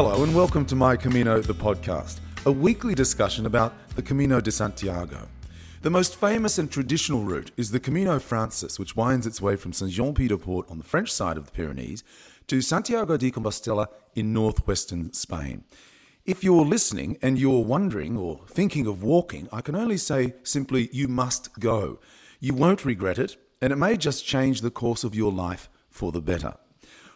Hello, and welcome to My Camino, the podcast, a weekly discussion about the Camino de Santiago. The most famous and traditional route is the Camino Francés, which winds its way from Saint Jean Pied de Port on the French side of the Pyrenees to Santiago de Compostela in northwestern Spain. If you're listening and you're wondering or thinking of walking, I can only say simply, you must go. You won't regret it, and it may just change the course of your life for the better.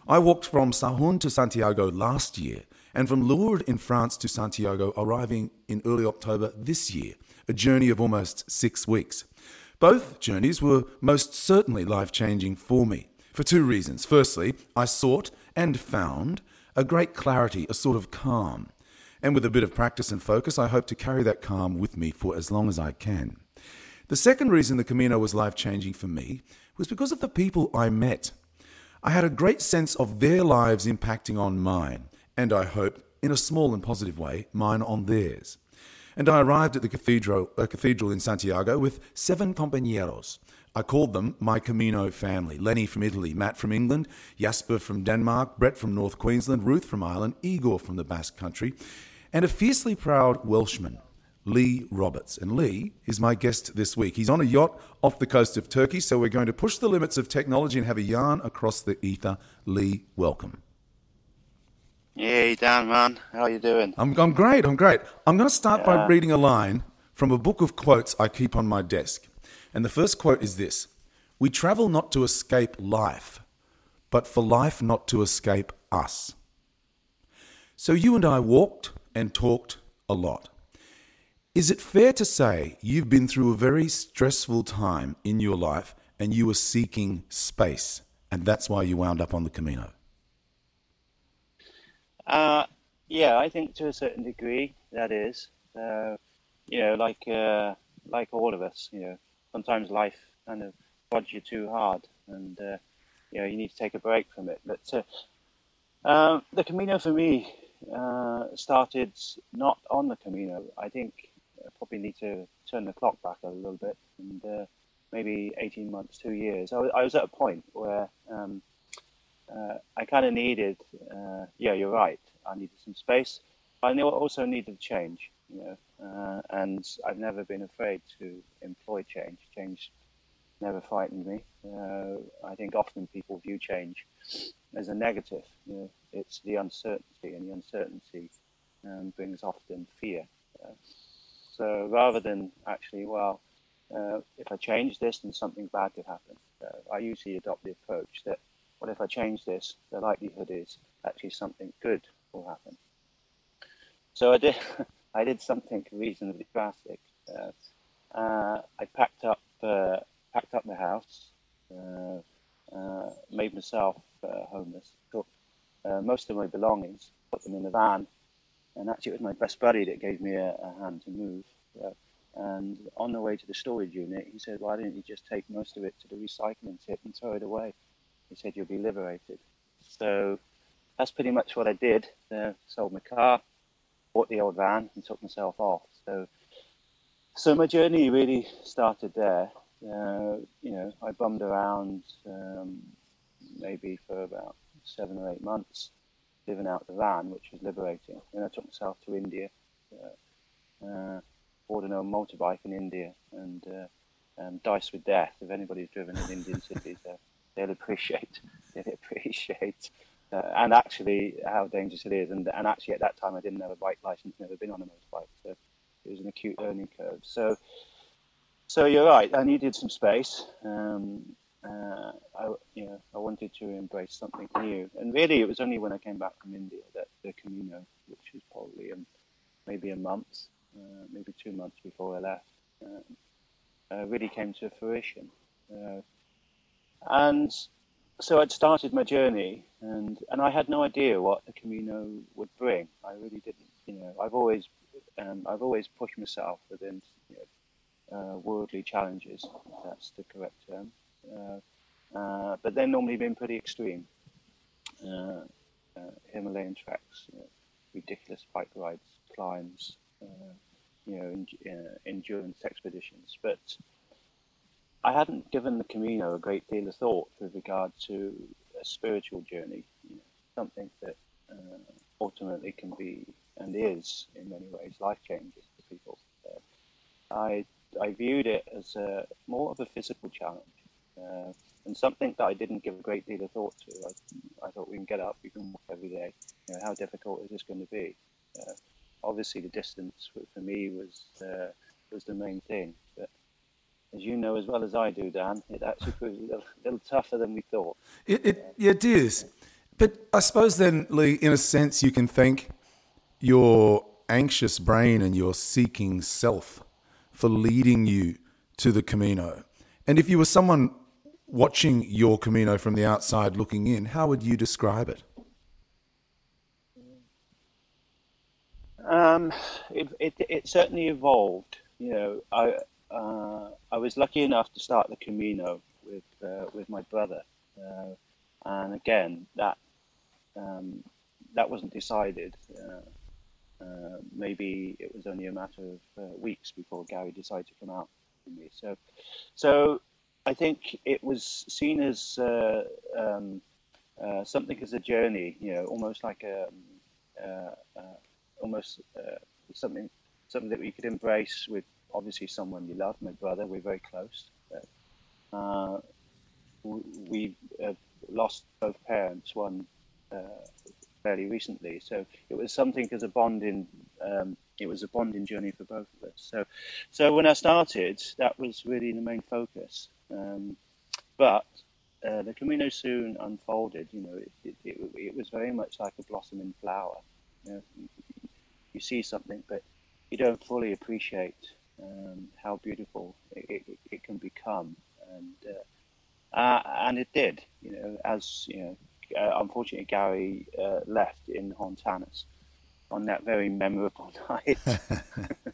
I walked from Sahagún to Santiago last year, and from Lourdes in France to Santiago, arriving in early October this year, a journey of almost six weeks. Both journeys were most certainly life changing for me, for two reasons. Firstly, I sought and found a great clarity, a sort of calm. And with a bit of practice and focus, I hope to carry that calm with me for as long as I can. The second reason the Camino was life changing for me was because of the people I met. I had a great sense of their lives impacting on mine, and I hope, in a small and positive way, mine on theirs. And I arrived at the cathedral, uh, cathedral in Santiago with seven compañeros. I called them my Camino family Lenny from Italy, Matt from England, Jasper from Denmark, Brett from North Queensland, Ruth from Ireland, Igor from the Basque Country, and a fiercely proud Welshman, Lee Roberts. And Lee is my guest this week. He's on a yacht off the coast of Turkey, so we're going to push the limits of technology and have a yarn across the ether. Lee, welcome. Hey, Dan, man. How you doing? I'm, I'm great, I'm great. I'm going to start yeah. by reading a line from a book of quotes I keep on my desk. And the first quote is this We travel not to escape life, but for life not to escape us. So you and I walked and talked a lot. Is it fair to say you've been through a very stressful time in your life and you were seeking space, and that's why you wound up on the Camino? Uh, yeah, I think to a certain degree that is. Uh, you know, like uh, like all of us, you know, sometimes life kind of prods you too hard, and uh, you know you need to take a break from it. But uh, um, the Camino for me uh, started not on the Camino. I think I probably need to turn the clock back a little bit and uh, maybe 18 months, two years. I was, I was at a point where um, uh, I kind of needed, uh, yeah, you're right. I needed some space. I also needed change, you know, uh, and I've never been afraid to employ change. Change never frightened me. Uh, I think often people view change as a negative. You know, it's the uncertainty, and the uncertainty um, brings often fear. Uh, so rather than actually, well, if I change this, then something bad could happen. I usually adopt the approach that, well, if I change this, the likelihood is actually something good will happen. So I did, I did something reasonably drastic. Uh, uh I packed up, uh, packed up my house, uh, made myself homeless, took most of my belongings, put them in the van, and actually it was my best buddy that gave me a, a hand to move. Uh, and on the way to the storage unit, he said, "Why didn't you just take most of it to the recycling tip and throw it away?" He said, "You'll be liberated." So that's pretty much what I did. Uh, sold my car, bought the old van, and took myself off. So, so my journey really started there. Uh, you know, I bummed around um, maybe for about seven or eight months living out the van, which was liberating. Then I took myself to India, uh, uh, bought an old motorbike in India, and uh, um, dice with death. If anybody's driven in Indian cities, uh, they'll appreciate they'll appreciate. Uh, and actually, how dangerous it is. And, and actually, at that time, I didn't have a bike license, never been on a motorbike, so it was an acute learning curve. So, so you're right. I needed some space. Um, uh, I, you know, I wanted to embrace something new. And really, it was only when I came back from India that the Camino, which was probably a, maybe a month, uh, maybe two months before I left, um, uh, really came to fruition. Uh, and so I'd started my journey, and, and I had no idea what the Camino would bring. I really didn't. You know, I've always um, I've always pushed myself within you know, uh, worldly challenges. that's the correct term. Uh, uh, but they're normally been pretty extreme. Uh, Himalayan treks, you know, ridiculous bike rides, climbs, you know, endurance expeditions. But I hadn't given the Camino a great deal of thought with regard to a spiritual journey, you know, something that uh, ultimately can be and is in many ways life changing for people. Uh, I I viewed it as a, more of a physical challenge uh, and something that I didn't give a great deal of thought to. I, I thought we can get up, we can walk every day. You know, how difficult is this going to be? Uh, obviously, the distance for me was uh, was the main thing. As you know as well as I do, Dan, it actually proved a little, little tougher than we thought. It, it, it is. But I suppose then, Lee, in a sense, you can thank your anxious brain and your seeking self for leading you to the Camino. And if you were someone watching your Camino from the outside looking in, how would you describe it? Um, it, it, it, certainly evolved. You know, I uh, I was lucky enough to start the Camino with uh, with my brother, uh, and again that um, that wasn't decided. Uh, uh, maybe it was only a matter of uh, weeks before Gary decided to come out with me. So, so I think it was seen as um, something as a journey. You know, almost like a um, almost something something that we could embrace with obviously someone you love, my brother. We're very close. Uh, we have lost both parents, one uh, fairly recently, so it was something as a bonding. Um, it was a bonding journey for both of us. So, so when I started, that was really the main focus. Um, but uh, the Camino soon unfolded. You know, it, it, it, it, was very much like a blossoming flower. You, know, you see something, but you don't fully appreciate um, how beautiful it, it, it, can become, and uh, uh, and it did. You know, as you know, uh, unfortunately Gary uh, left in Hontanas on that very memorable night.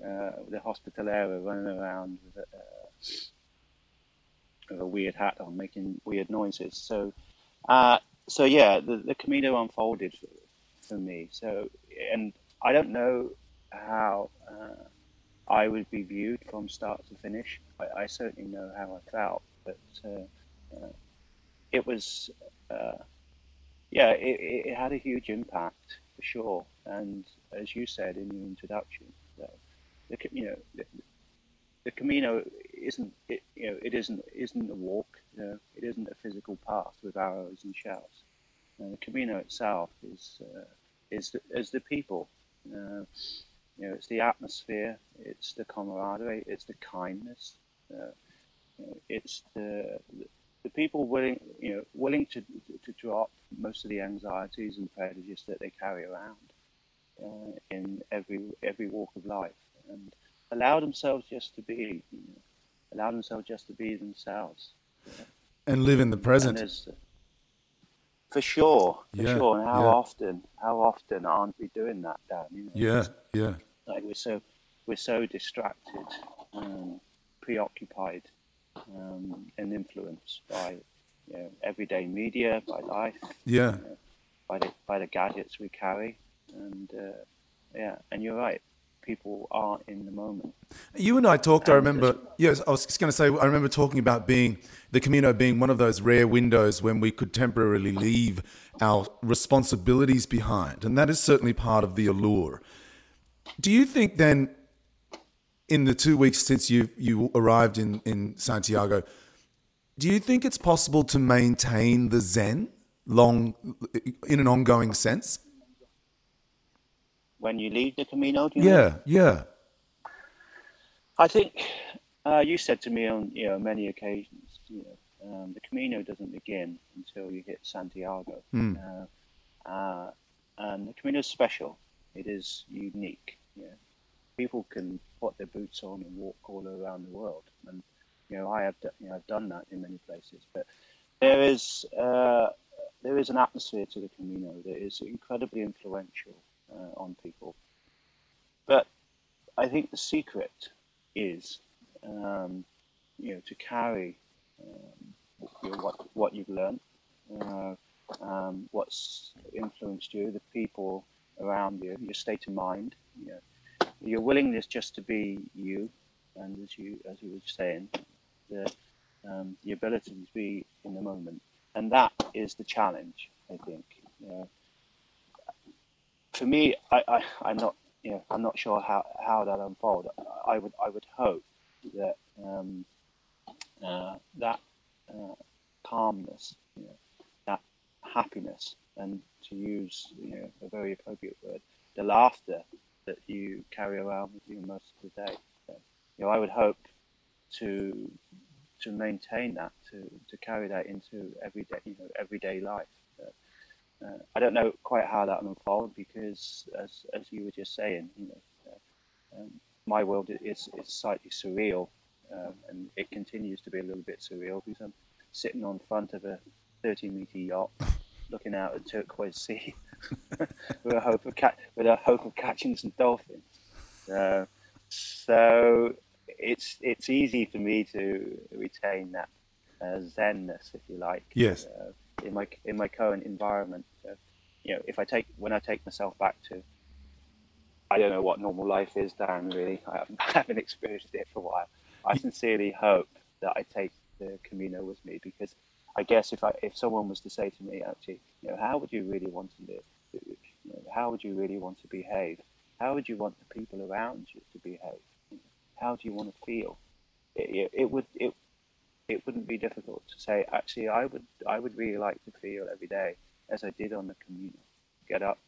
Uh, the hospitalera running around with a, uh, with a, weird hat on, making weird noises. So, so yeah, the, the Camino unfolded for, for me. So, and I don't know how uh, I would be viewed from start to finish. I, I certainly know how I felt, but uh, uh, it was, uh, yeah, it, it, had a huge impact for sure. And as you said in your introduction, the, you know, the, the Camino isn't, it, you know, it isn't isn't a walk. You know, it isn't a physical path with arrows and shells. the Camino itself is uh, is the, is the people. Uh, you know, it's the atmosphere, it's the camaraderie, it's the kindness, uh, you know, it's the, the people willing, you know, willing to to drop most of the anxieties and prejudices that they carry around uh, in every every walk of life, and allow themselves just to be, you know, allow themselves just to be themselves, and live in the present. For sure, for yeah, sure. And how yeah. often, how often aren't we doing that, Dan? You know, yeah, yeah. Like we're so we're so distracted, um, preoccupied, um, and influenced by you know, everyday media, by life, yeah, you know, by the by the gadgets we carry, and uh, yeah, and you're right. People are in the moment. You and I talked. And I remember. Yes, I was just going to say. I remember talking about being the Camino being one of those rare windows when we could temporarily leave our responsibilities behind, and that is certainly part of the allure. Do you think then, in the two weeks since you you arrived in in Santiago, do you think it's possible to maintain the Zen long in an ongoing sense? When you leave the Camino, yeah, yeah. I think uh, you said to me on you know many occasions, you know, um, the Camino doesn't begin until you hit Santiago, mm. uh, uh, and the Camino is special. It is unique. Yeah, people can put their boots on and walk all around the world, and you know I have you know, I've done that in many places. But there is uh, there is an atmosphere to the Camino that is incredibly influential uh, on people. But I think the secret is um, you know to carry um, you know, what what you've learned. Uh, um, what's influenced you, the people around you, your state of mind, you know, your willingness just to be you, and as you as you were saying, the um, the ability to be in the moment, and that is the challenge. I think. You know, for me, I, I, I'm not, you know, I'm not sure how, how that unfold. I would, I would hope that um, uh, that uh, calmness, you know, that happiness, and to use, you know, a very appropriate word, the laughter that you carry around with you most of the day. So, you know, I would hope to to maintain that, to, to carry that into everyday, you know, everyday life. Uh, I don't know quite how that unfold because, as, as you were just saying, you know, uh, um, my world is, is slightly surreal, um, and it continues to be a little bit surreal because I'm sitting on front of a 30 meter yacht, looking out at turquoise sea, with a hope of ca- with a hope of catching some dolphins. Uh, so it's it's easy for me to retain that uh, zenness, if you like. Yes. Uh, in my in my current environment, so, you know, if I take when I take myself back to, I don't know what normal life is, Darren. Really, I haven't, I haven't experienced it for a while. I sincerely hope that I take the Camino with me because I guess if I if someone was to say to me, actually, you know, how would you really want to live? You know, how would you really want to behave? How would you want the people around you to behave? how do you want to feel? It, it, would it it wouldn't be difficult to say. Actually, I would I would really like to feel every day as I did on the Camino. Get up,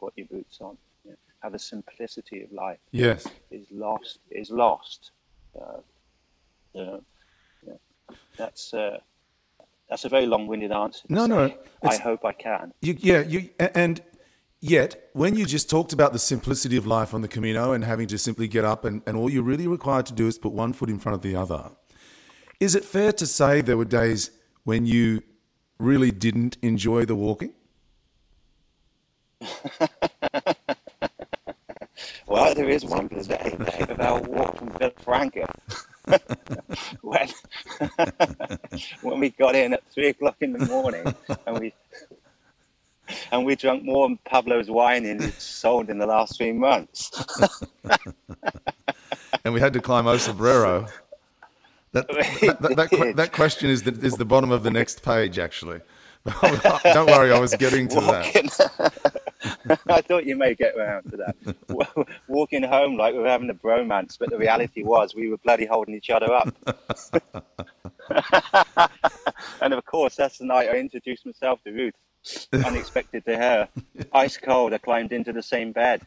put your boots on, you know, have a simplicity of life. Yes, is lost is lost. Uh, uh, yeah. That's uh, that's a very long-winded answer. No, no. I hope I can. You, yeah, you and Yet, when you just talked about the simplicity of life on the Camino and having to simply get up and, and all you're really required to do is put one foot in front of the other, is it fair to say there were days when you really didn't enjoy the walking? well, there is one day, Dave, about walk from Villafranca. when, when we got in at three o'clock in the morning and we and we drank more than Pablo's wine in it's sold in the last three months. and we had to climb O Cebreiro. That, that, that, that, that, question is the, is the bottom of the next page, actually. Don't worry, I was getting to Walking. that. I thought you may get around to that. Walking home like we were having a bromance, but the reality was we were bloody holding each other up. and of course, that's the night I introduced myself to Ruth. unexpected to her. Ice cold, I climbed into the same bed.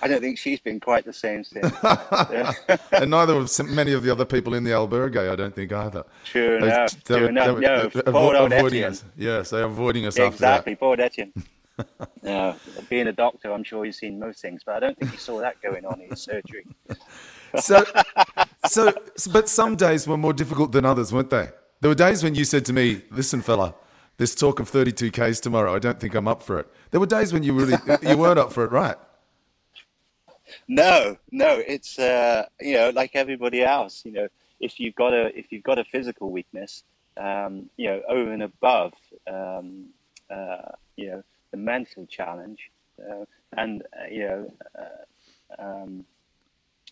I don't think she's been quite the same since. and neither have many of the other people in the albergue, I don't think either. True they, enough. They, true enough. no, avo- avoiding us. Yes, they're avoiding us exactly, poor Etienne. being a doctor, I'm sure he's seen most things, but I don't think he saw that going on in his surgery. so, so, but some days were more difficult than others, weren't they? There were days when you said to me, "Listen, fella, this talk of 32Ks tomorrow. I don't think I'm up for it. There were days when you really you weren't up for it, right? No, no. It's uh, you know like everybody else. You know, if you've got a if you've got a physical weakness, um, you know, over and above, um, uh, you know, the mental challenge, uh, and uh, you know, uh, um,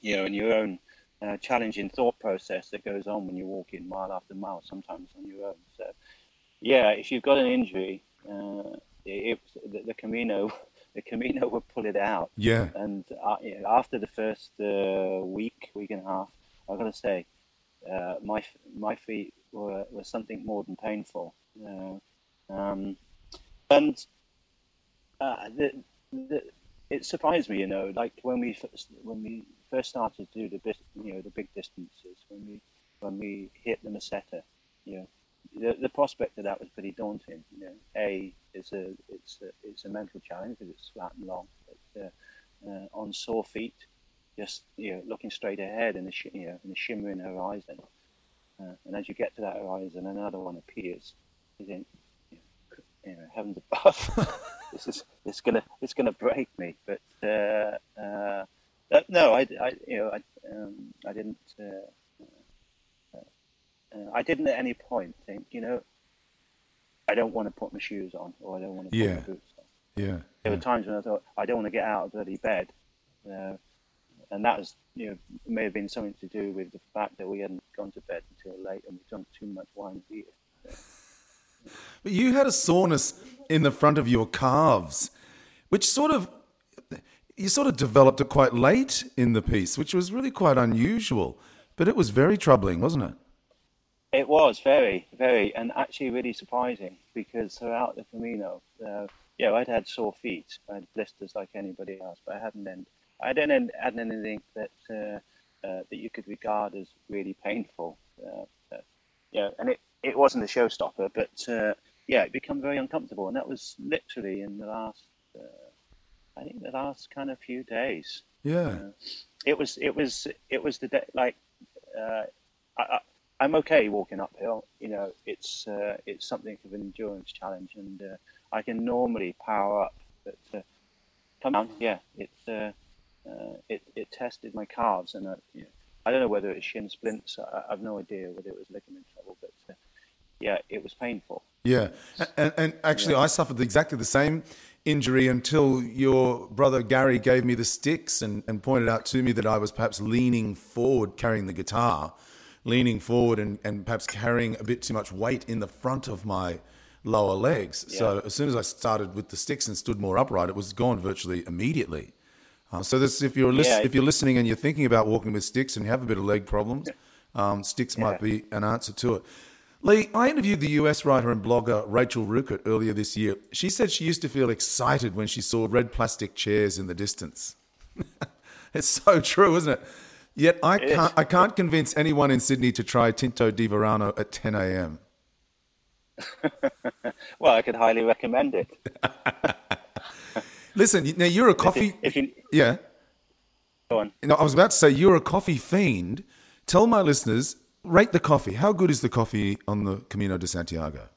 you know, and your own uh, challenging thought process that goes on when you're walking mile after mile, sometimes on your own. So yeah, if you've got an injury, uh, the, the, Camino, the Camino would pull it out. Yeah. And uh, after the first uh, week, week and a half, I've got to say, uh, my my feet were, were something more than painful. Um, and uh, the, the, it surprised me, you know, like when we first, when we first started to do the bit, you know the big distances, when we when we hit the Meseta, you know the, the prospect of that was pretty daunting. You know, a it's a it's a it's a mental challenge because it's flat and long, but uh, uh, on sore feet, just you know looking straight ahead in the sh- you know in the shimmering horizon, uh, and as you get to that horizon, another one appears. You think, you know, heavens above, this is it's gonna it's gonna break me. But uh, uh, no, I, I you know I um, I didn't. Uh, uh, I didn't at any point think, you know, I don't want to put my shoes on or I don't want to put yeah. my boots on. Yeah. There yeah. were times when I thought, I don't want to get out of bloody bed. Uh, and that was, you know, may have been something to do with the fact that we hadn't gone to bed until late and we drunk too much wine and beer. But you had a soreness in the front of your calves. which sort of you sort of developed it quite late in the piece, which was really quite unusual. But it was very troubling, wasn't it? It was very, very, and actually really surprising because throughout the Camino, uh, know, I'd had sore feet, I had blisters like anybody else, but I hadn't had, I didn't had anything that uh, uh, that you could regard as really painful. Uh, uh, yeah, and it, it wasn't a showstopper, but uh, yeah, it became very uncomfortable, and that was literally in the last, uh, I think, the last kind of few days. Yeah, it was it was it was the day like uh, I, am okay walking uphill. You know, it's uh, it's something of an endurance challenge, and uh, I can normally power up, but uh, come down, yeah, it uh, uh, it it tested my calves, and you know, I don't know whether it's shin splints. I, have no idea whether it was ligament trouble, but yeah, it was painful. Yeah, and, and actually, yeah. I suffered exactly the same injury until your brother Gary gave me the sticks and, and pointed out to me that I was perhaps leaning forward carrying the guitar, leaning forward and, and perhaps carrying a bit too much weight in the front of my lower legs. Yeah. So as soon as I started with the sticks and stood more upright, it was gone virtually immediately. Uh, so this, if you're lis- yeah. if you're listening and you're thinking about walking with sticks and you have a bit of leg problems, um, sticks yeah. might be an answer to it. Lee, I interviewed the US writer and blogger Rachel Rueckert earlier this year. She said she used to feel excited when she saw red plastic chairs in the distance. it's so true, isn't it? Yet I can't, I can't convince anyone in Sydney to try Tinto de Verano at 10 a.m. well, I could highly recommend it. Listen, now you're a coffee. If you, if you, yeah. Go on. No, I was about to say you're a coffee fiend. Tell my listeners rate the coffee. How good is the coffee on the Camino de Santiago?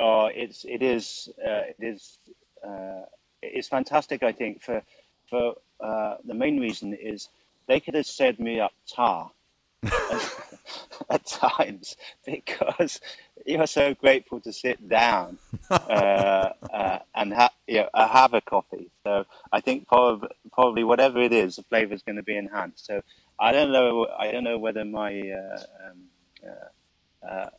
Oh, it's it is uh, it is uh, it's fantastic. I think for for uh, the main reason is they could have set me up tar at times because you're so grateful to sit down uh, uh, and ha- you know, have a coffee. So I think probably, whatever it is, the flavour is going to be enhanced. So I don't know. I don't know whether my uh, um, uh, uh,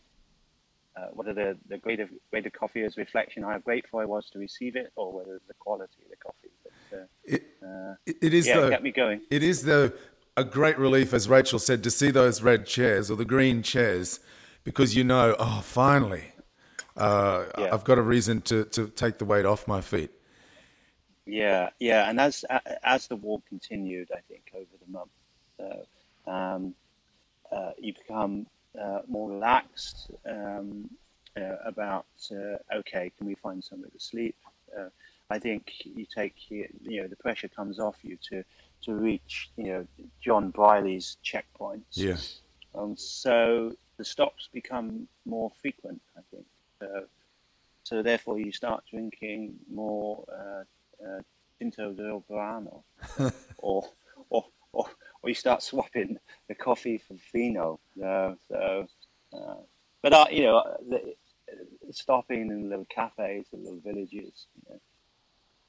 uh, whether the the grade of grade of coffee is reflection how grateful I was to receive it, or whether the quality of the coffee. Uh, it, it is yeah, though, get me going. It is though a great relief, as Rachel said, to see those red chairs or the green chairs, because you know, oh, finally, uh, yeah. I've got a reason to, to take the weight off my feet. Yeah, yeah, and as as the walk continued, I think over the month, so um, uh, you become uh, more relaxed um, uh, about uh, okay, can we find somewhere to sleep? I think you take you know the pressure comes off you to to reach you know John Brierley's checkpoints. Yeah. Um, so the stops become more frequent. I think. So, so therefore you start drinking more uh, uh, Tinto del Verano, or, or or or you start swapping the coffee for vino. Uh, so, uh, but uh, you know, the, stopping in little cafes, the little villages, you know,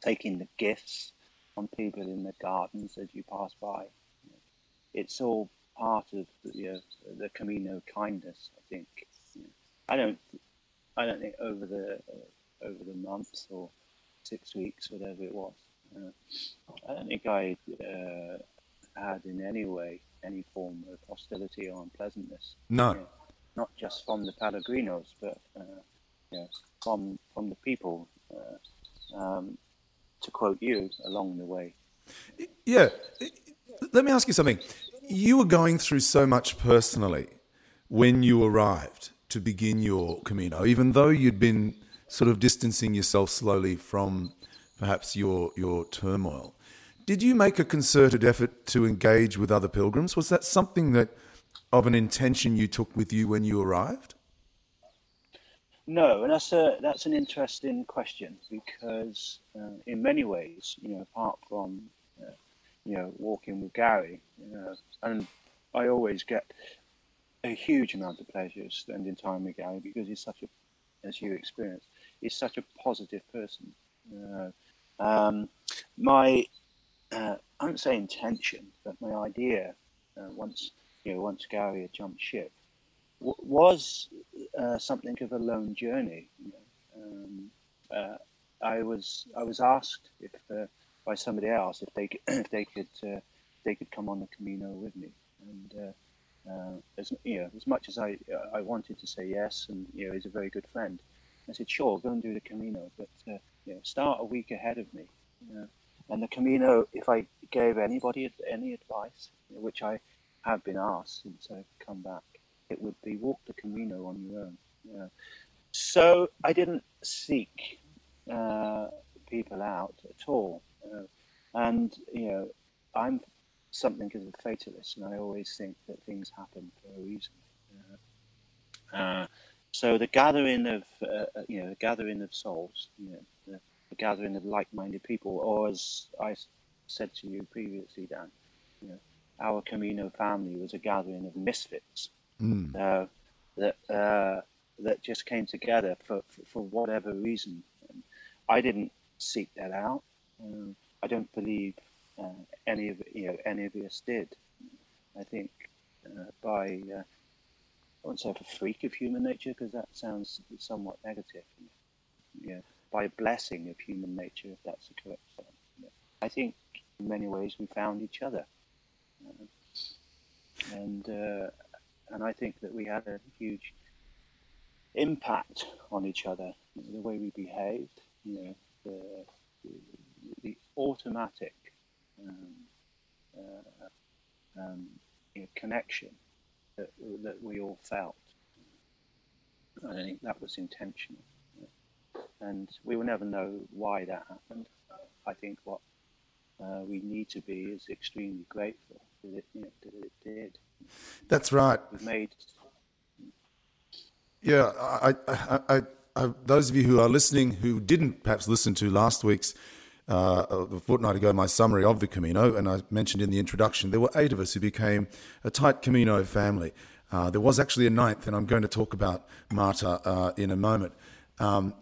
taking the gifts from people in the gardens as you pass by. It's all part of the, you know, the Camino kindness. I think. I don't. I don't think over the uh, over the months or six weeks, whatever it was. Uh, I don't think I uh, had in any way any form of hostility or unpleasantness. No. You know, not just from the Pellegrinos, but uh, you know, from from the people. Uh, um, to quote you, along the way. Yeah. Let me ask you something. You were going through so much personally when you arrived to begin your Camino, even though you'd been sort of distancing yourself slowly from perhaps your your turmoil. Did you make a concerted effort to engage with other pilgrims? Was that something that of an intention you took with you when you arrived? No, and that's a that's an interesting question because uh, in many ways, you know, apart from uh, you know walking with Gary, you know, and I always get a huge amount of pleasure spending time with Gary because he's such a, as you experienced, he's such a positive person. Uh, um, my uh, I don't say intention, but my idea uh, once you know once Gary had jumped ship w- was uh, something of a lone journey. You know? um, uh, I was I was asked if uh, by somebody else if they if they could uh, they could come on the Camino with me, and uh, uh, as you know, as much as I I wanted to say yes, and you know, he's a very good friend. I said, sure, go and do the Camino, but you know, start a week ahead of me. And the Camino, if I gave anybody any advice, which I have been asked since I've come back, it would be walk the Camino on your own. Know? So I didn't seek uh, people out at all. Uh, and, you know, I'm something of a fatalist, and I always think that things happen for a reason. Uh, so the gathering of, uh, you know, the gathering of souls, you know, the, the gathering of like-minded people, or as I said to you previously, Dan, you know, our Camino family was a gathering of misfits mm. uh, that uh, that just came together for, for, for whatever reason. And I didn't seek that out. Um, I don't believe uh, any of you know any of us did. I think uh, by uh, I won't say a freak of human nature because that sounds somewhat negative. Yeah, by a blessing of human nature, if that's the correct term. Yeah. I think in many ways we found each other, uh, and and I think that we had a huge impact on each other, the way we behaved, you know, the, the, automatic um, uh, um, you know, connection that, that we all felt. I think that was intentional. And we will never know why that happened. I think what uh, we need to be is extremely grateful that it, you know, that it did. That's right. Made. Yeah, I, I, I, I, those of you who are listening who didn't perhaps listen to last week's uh, a fortnight ago my summary of the Camino, and I mentioned in the introduction there were eight of us who became a tight Camino family. Uh, there was actually a ninth, and I'm going to talk about Marta uh, in a moment. Um,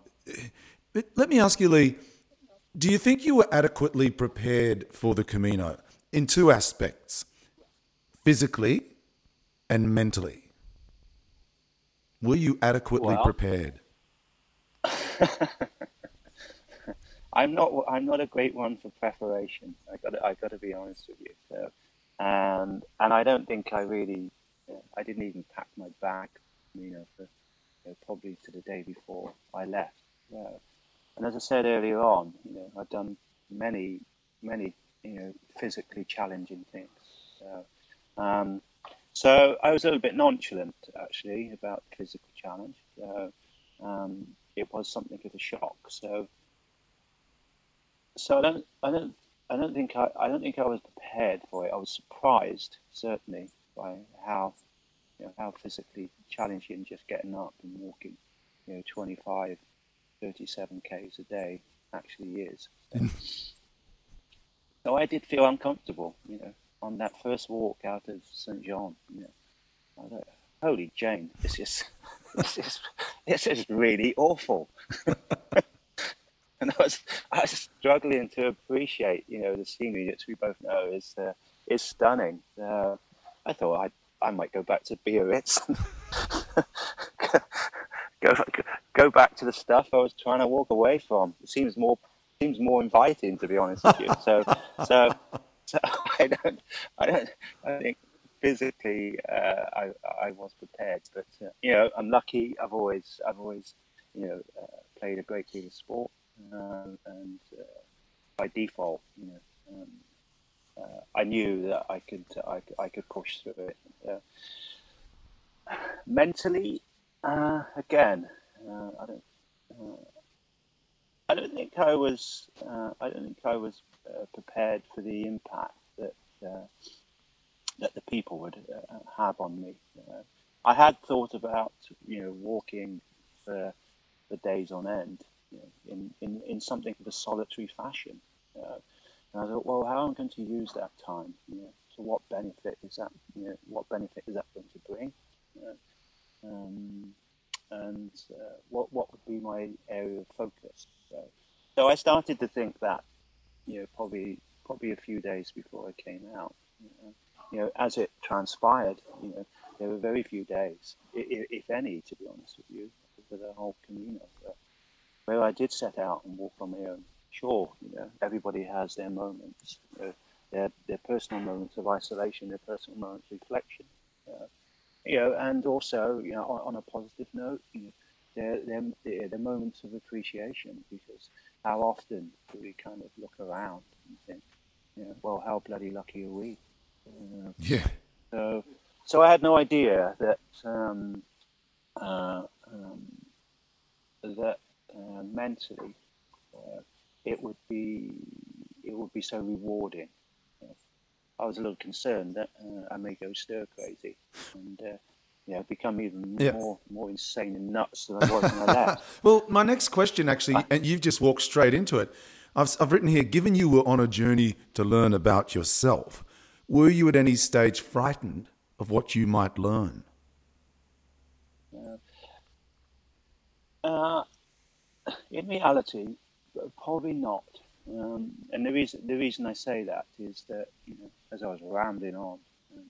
let me ask you, Lee, do you think you were adequately prepared for the Camino in two aspects, physically and mentally? Were you adequately well, prepared? I'm not. I'm not a great one for preparation. I got. I got to be honest with you. So, and and I don't think I really. I didn't even pack my bag. You know, for you know, probably to the day before I left. So, and as I said earlier on, you know, I've done many, many, you know, physically challenging things. So, um, so I was a little bit nonchalant actually about the physical challenge. So, um, it was something of a shock. So so I don't, I don't, I don't think I, I don't think I was prepared for it. I was surprised, certainly, by how, you know, how physically challenging just getting up and walking, you know, 25, 37 k's a day actually is. So, so I did feel uncomfortable, you know, on that first walk out of St. John. You know, holy Jane, this is, this is, this is really awful. and I was, I was struggling to appreciate, you know, the scenery that we both know is uh, is stunning. Uh, I thought I I might go back to Biarritz, go go back to the stuff I was trying to walk away from. It seems more seems more inviting, to be honest with you. So so so I don't I don't I think physically uh, I I was prepared, but uh, you know I'm lucky. I've always I've always you know uh, played a great deal of sport um, and uh, by default, you know, um, uh, I knew that I could I, I could push through it. Uh, mentally, again, I don't. I don't think I was. I don't think I was prepared for the impact that that the people would have on me. I had thought about, you know, walking for, for days on end, in, in, in something of a solitary fashion. Uh, and I thought, well, how am I going to use that time? You know, so what benefit is that? You know, what benefit is that going to bring? Uh, um, and uh, what what would be my area of focus? So, so I started to think that, you know, probably probably a few days before I came out. You know, you know as it transpired, you know, there were very few days, if, any, to be honest with you, for the whole Camino. where I did set out and walk on my own. Sure, you know, everybody has their moments, you know, their their personal moments of isolation, their personal moments of reflection, uh, you know, and also, you know, on, on a positive note, you know, their moments of appreciation because how often do we kind of look around and think, know, well, how bloody lucky are we? Uh, yeah. So, so I had no idea that um, uh, um, that uh, mentally uh, it would be it would be so rewarding. I was a little concerned that uh, I may go stir crazy and uh, yeah, become even yeah. more more insane and nuts than I was when I left. well, my next question actually, and you've just walked straight into it. I've, I've written here, given you were on a journey to learn about yourself, were you at any stage frightened of what you might learn? Uh, in reality, probably not. Um, and the reason the reason I say that is that you know, as I was rambling on, um,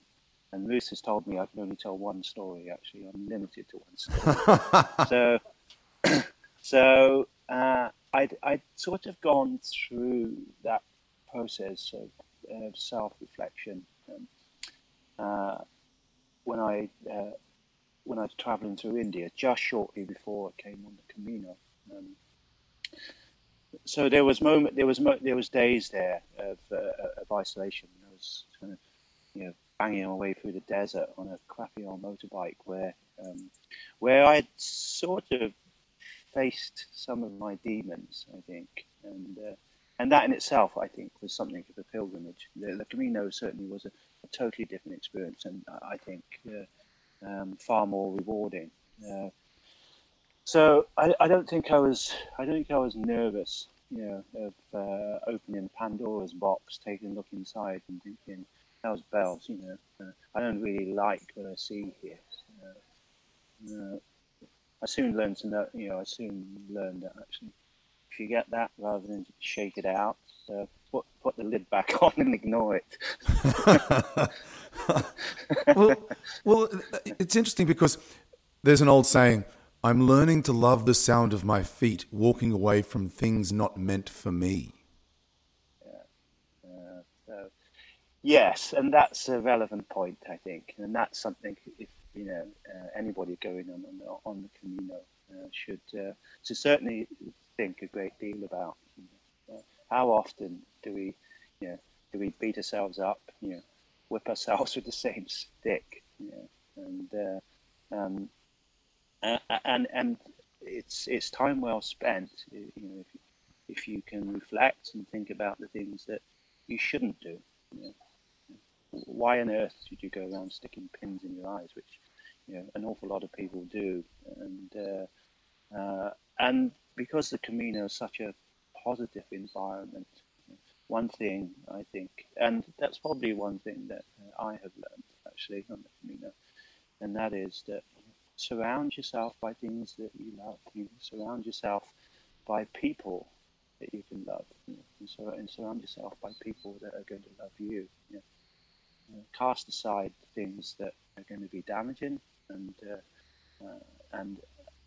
and Ruth has told me I can only tell one story. Actually, I'm limited to one story. so, so uh, I'd I'd sort of gone through that process of uh, self reflection um, uh, when I uh, when I was traveling through India just shortly before I came on the Camino. Um, so there was moment, there was mo- there was days there of, uh, of isolation. I was kind of, you know, banging my way through the desert on a crappy old motorbike, where um, where I sort of faced some of my demons, I think, and uh, and that in itself, I think, was something of a pilgrimage. The, the Camino certainly was a, a, totally different experience, and I think uh, um, far more rewarding. Uh, so I, I don't think I was I don't think I was nervous, you know, of uh, opening Pandora's box, taking a look inside, and thinking, "How's bells?" You know, uh, I don't really like what I see here. Uh, I soon learned to know, you know, I soon learned that actually, if you get that rather than shake it out, put put the lid back on and ignore it. well, well, it's interesting because there's an old saying I'm learning to love the sound of my feet walking away from things not meant for me. Yeah. Uh, so, yes, and that's a relevant point, I think, and that's something if you know uh, anybody going on on the, on the Camino uh, should uh, to certainly think a great deal about. You know, how often do we, you know, do we beat ourselves up, you know, whip ourselves with the same stick, you know, and um, and and it's it's time well spent. You know, if, if you can reflect and think about the things that you shouldn't do. You know, why on earth should you go around sticking pins in your eyes, which you know an awful lot of people do, and uh, uh, and because the Camino is such a positive environment, one thing I think, and that's probably one thing that I have learned actually on the Camino, and that is that surround yourself by things that you love. You surround yourself by people that you can love, you know, and, so, and, surround yourself by people that are going to love you. you, know. know, cast aside things that are going to be damaging, and uh, uh, and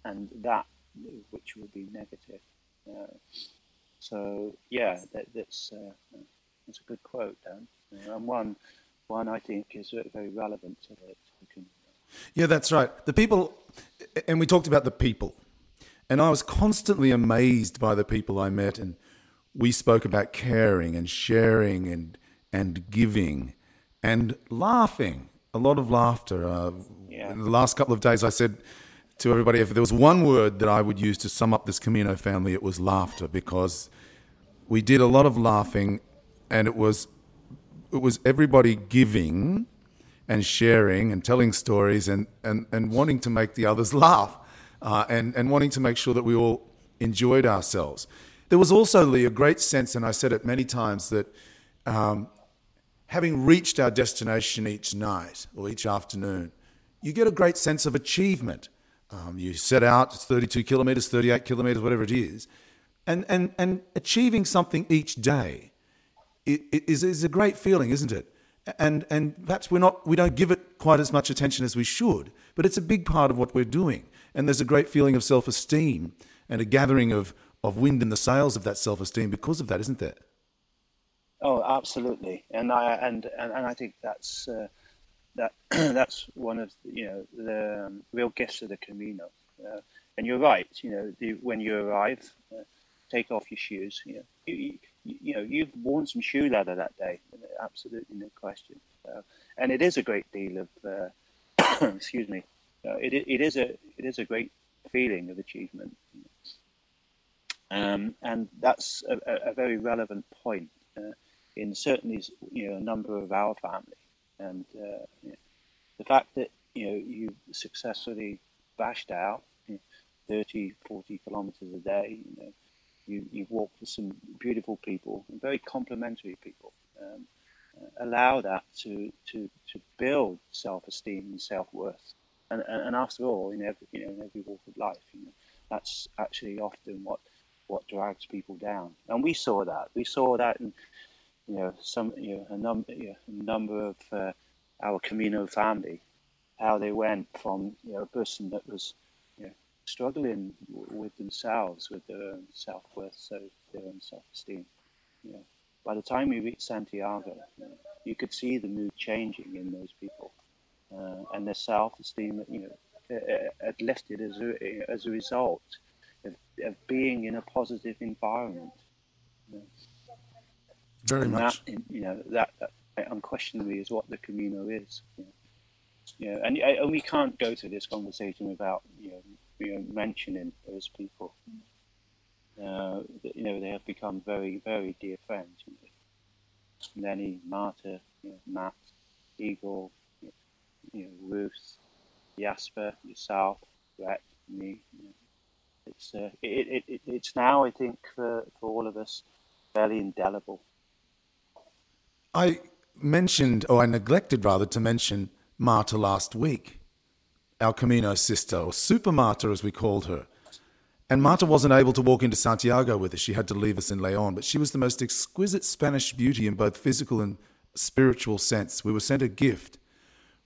and that which will be negative. Uh, so yeah, that, that's that's a good quote, Dan, and one one I think is very relevant to the yeah, that's right. The people, and we talked about the people, and I was constantly amazed by the people I met, and we spoke about caring and sharing and and giving and laughing. A lot of laughter. Uh, yeah. In the last couple of days, I said to everybody, if there was one word that I would use to sum up this Camino family, it was laughter, because we did a lot of laughing, and it was it was everybody giving and sharing and telling stories and, and, and wanting to make the others laugh uh, and, and wanting to make sure that we all enjoyed ourselves. There was also, Lee, a great sense, and I said it many times, that um, having reached our destination each night or each afternoon, you get a great sense of achievement. Um, you set out, it's 32 kilometres, 38 kilometres, whatever it is, and, and, and achieving something each day is, is a great feeling, isn't it? and and perhaps we're not we don't give it quite as much attention as we should but it's a big part of what we're doing and there's a great feeling of self-esteem and a gathering of, of wind in the sails of that self esteem because of that, isn't there? Oh, absolutely, and I and and, and I think that's uh, that that's one of you know the um, real gifts of the Camino. Uh, and you're right, you know, the, when you arrive, uh, take off your shoes. You know, you, you, you, know, you've worn some shoe leather that day, absolutely no question. Uh, and it is a great deal of, uh, excuse me, uh, it, it is a it is a great feeling of achievement. Um, and that's a, a, very relevant point uh, in certainly you know a number of our family, and uh, the fact that you know you successfully bashed out you know, 30, 40 kilometers a day, you know, you you walk with some beautiful people, very complimentary people. Um, allow that to to to build self-esteem and self-worth, and, and, and after all, in every you know in every walk of life, you know, that's actually often what what drags people down. And we saw that. We saw that in you know some you know a number you know, a number of uh, our Camino family, how they went from you know a person that was you know, struggling w- with themselves, with their own self worth, so their own self esteem. You know, by the time we reached Santiago, you, know, you could see the mood changing in those people, uh, and their self esteem, you know, had lifted as a, as a result of, of being in a positive environment. You know. Very and much. That, you know, that, that, unquestionably is what the Camino is. You know, know and, and we can't go through this conversation without you know, you know mentioning those people. Uh, you know, they have become very, very dear friends. You know. Lenny, Marta, you know, Matt, Eagle, you know, Ruth, Jasper, yourself, Brett, me. You know it's uh, it, it, it's now I think for, for all of us fairly indelible. I mentioned, or I neglected rather to mention Marta last week, our Camino sister, or Super Marta as we called her. And Marta wasn't able to walk into Santiago with us. She had to leave us in Leon. But she was the most exquisite Spanish beauty in both physical and spiritual sense. We were sent a gift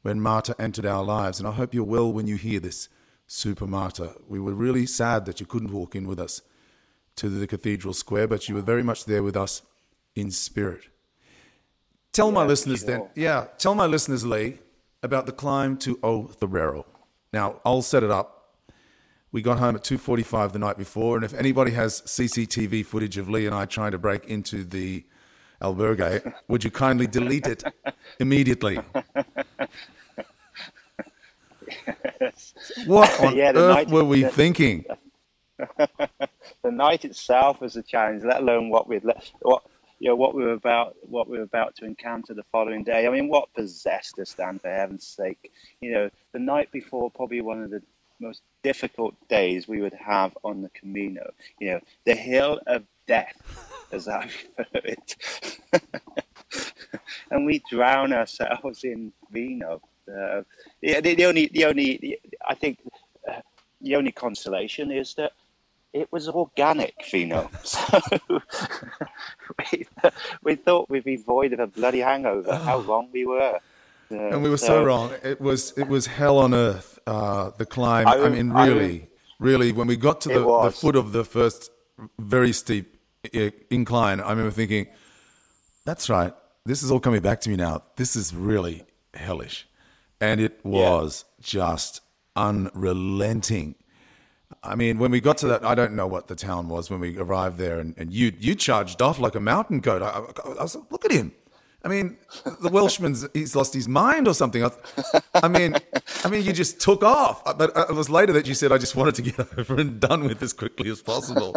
when Marta entered our lives. And I hope you're well when you hear this. Super Marta. We were really sad that you couldn't walk in with us to the cathedral square, but you were very much there with us in spirit. Tell yeah, my listeners then, yeah, tell my listeners, Lee, about the climb to O Thorero. Now, I'll set it up. We got home at 2.45 the night before, and if anybody has CCTV footage of Lee and I trying to break into the albergue, would you kindly delete it immediately? What on yeah, earth were we the, thinking? the night itself was a challenge, let alone what we'd what you know what we were about what we were about to encounter the following day. I mean, what possessed us, Dan? For heaven's sake, you know, the night before probably one of the most difficult days we would have on the Camino. You know, the hill of death, as I refer it, and we drown ourselves in vino. Uh, the, the, only, the only, the, I think, uh, the only consolation is that it was organic vino. So we, we thought we'd be void of a bloody hangover. How wrong we were. Uh, and we were so, so, wrong. It was it was hell on earth. Uh, the climb. I, I mean, really, I, really. When we got to the, the, foot of the first very steep incline, I remember thinking, "That's right. This is all coming back to me now. This is really hellish." and it was yeah. just unrelenting. I mean, when we got to that, I don't know what the town was when we arrived there, and, and you you charged off like a mountain goat. I, I, was like, look at him. I mean, the Welshman's he's lost his mind or something. I, I, mean, I mean, you just took off. Uh, but uh, it was later that you said I just wanted to get over and done with as quickly as possible.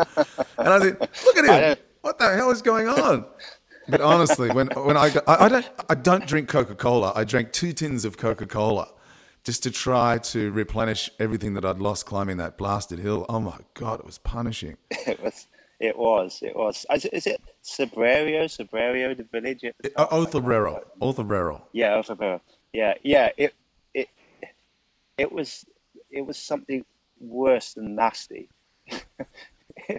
And I said, look at him. What the hell is going on? But honestly, when when I, I, I don't I don't drink Coca Cola. I drank two tins of Coca Cola just to try to replenish everything that I'd lost climbing that blasted hill. Oh my god, it was punishing. It was. It was. It was. Is it Sabrerio? Sabrerio, the village. It, uh, Othorero. Othorero. Yeah, Othorero. Yeah, yeah. It it it was it was something worse than nasty.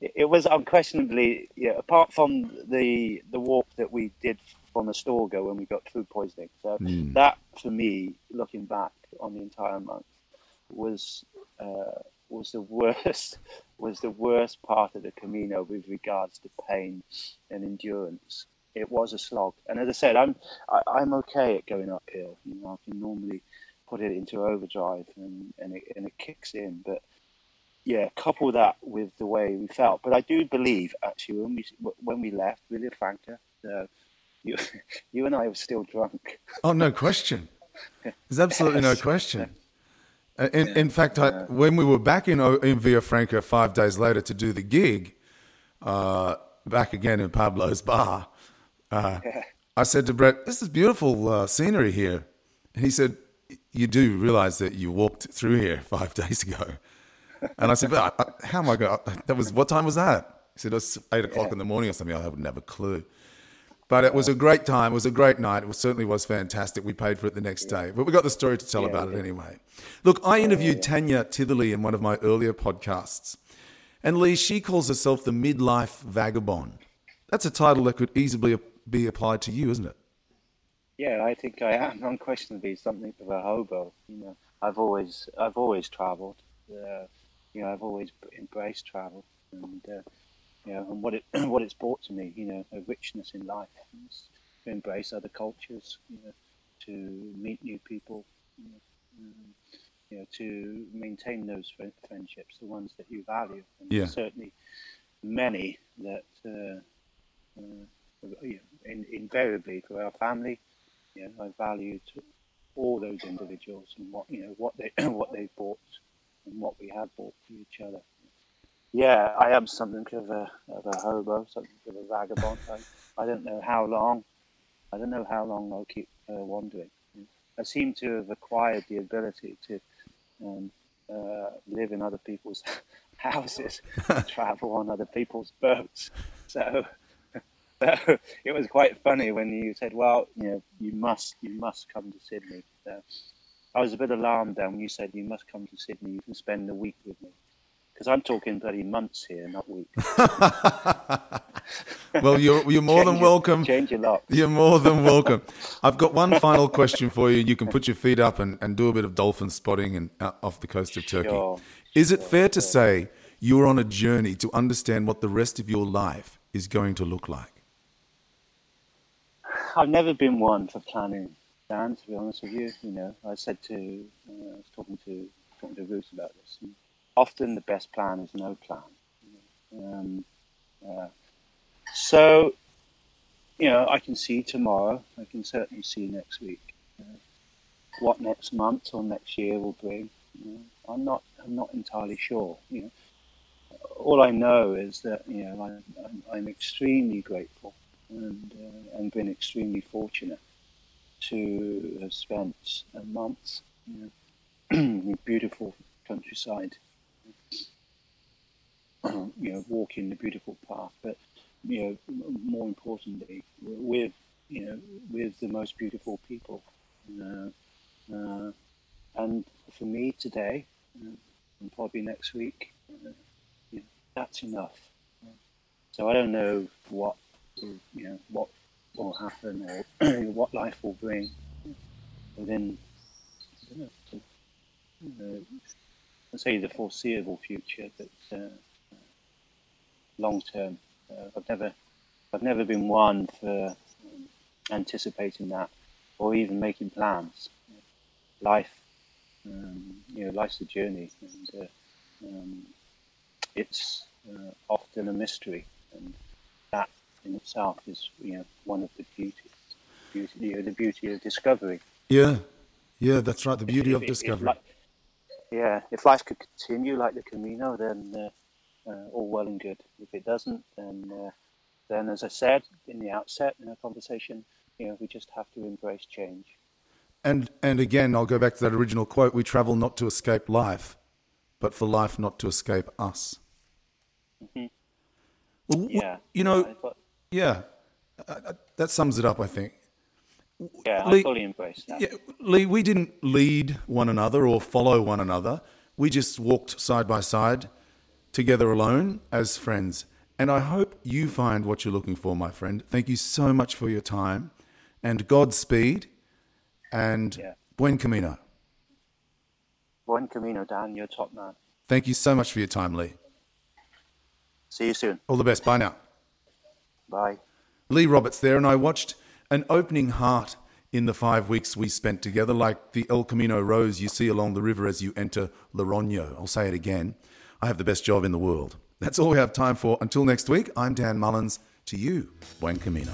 it was unquestionably, yeah, apart from the the walk that we did from Astorga when we got food poisoning. So mm. that, for me, looking back on the entire month, was uh, was the worst was the worst part of the Camino with regards to pain and endurance. It was a slog, and as I said, I'm I, I'm okay at going uphill. You know, I can normally put it into overdrive and and it, and it kicks in, but yeah, couple that with the way we felt. But I do believe actually when we when we left Villafranca, uh, you you and I were still drunk. Oh no question. There's absolutely no question. Uh, in, in fact, I, when we were back in, in Villafranca five days later to do the gig, uh, back again in Pablo's bar, uh, I said to Brett, "This is beautiful uh, scenery here," and he said, "You do realize that you walked through here five days ago?" And I said, "But I, how am I going? That was what time was that?" He said, "It was eight o'clock yeah. in the morning or something." I would never clue. But it was a great time. It was a great night. It certainly was fantastic. We paid for it the next day. But we got the story to tell yeah, about it anyway. Look, I interviewed Tanya Titherley in one of my earlier podcasts. And Lee, she calls herself the midlife vagabond. That's a title that could easily be applied to you, isn't it? Yeah, I think I am unquestionably something of a hobo. You know, I've always, I've always travelled. Uh, you know, I've always embraced travel, and uh, you know, and what it what it's brought to me, you know, a richness in life, to embrace other cultures, you know, to meet new people, you know, um, you know to maintain those friendships, the ones that you value, and yeah. certainly many that uh, uh, you know, in, invariably for our family, you know, I value all those individuals and what you know what they what they brought and what we have brought to each other yeah, I am something of a of a hobo, something of a vagabond. I, I don't know how long. I don't know how long I'll keep uh, wandering. I seem to have acquired the ability to um, uh, live in other people's houses, travel on other people's boats. So, so it was quite funny when you said, "Well, you know, you must, you must come to Sydney." Uh, I was a bit alarmed then when you said, "You must come to Sydney. You can spend the week with me." Because I'm talking bloody months here, not weeks. well, you're you're more than welcome. change your lot. You're more than welcome. I've got one final question for you. You can put your feet up and, and do a bit of dolphin spotting and uh, off the coast of Turkey. Sure, Is it sure, fair to sure. say you're on a journey to understand what the rest of your life is going to look like? I've never been one for planning, Dan. To be honest with you, you know, I said to uh, I was talking to talking to Ruth about this. And, often the best plan is no plan. Um, uh, so, you know, I can see tomorrow. I can certainly see next week. Uh, what next month or next year will bring, you know, I'm not. I'm not entirely sure. You know, all I know is that you know I'm, I'm, I'm extremely grateful and uh, and been extremely fortunate to have spent a month you know, in beautiful countryside you know, walking the beautiful path, but you know, more importantly, with you know, with the most beautiful people. Uh, uh, and for me today, uh, and probably next week, uh, that's enough. So I don't know what you know what will happen or what life will bring within you know, say the foreseeable future, but uh, long term. Uh, I've never, I've never been one for anticipating that or even making plans. Life, um, you know, life's a journey, and uh, um, it's uh, often a mystery, and that in itself is, you know, one of the beauties, beauty, you know, the beauty of discovery. Yeah, yeah, that's right. The beauty if, of if, discovery. If, yeah, if life could continue like the Camino, then uh, uh, all well and good. If it doesn't, then uh, then as I said in the outset in our conversation, you know, we just have to embrace change. And and again, I'll go back to that original quote: "We travel not to escape life, but for life not to escape us." Mm-hmm. Well, yeah, you know, thought... yeah, uh, that sums it up. I think. Yeah, Lee, I fully embrace that. Yeah, Lee, we didn't lead one another or follow one another. We just walked side by side together alone as friends. And I hope you find what you're looking for, my friend. Thank you so much for your time and Godspeed and yeah. Buen Camino. Buen Camino, Dan. You're top man. Thank you so much for your time, Lee. See you soon. All the best. Bye now. Bye. Lee Roberts there, and I watched an opening heart in the five weeks we spent together, like the El Camino rose you see along the river as you enter Logroño. I'll say it again. I have the best job in the world. That's all we have time for. Until next week, I'm Dan Mullins. To you, Buen Camino.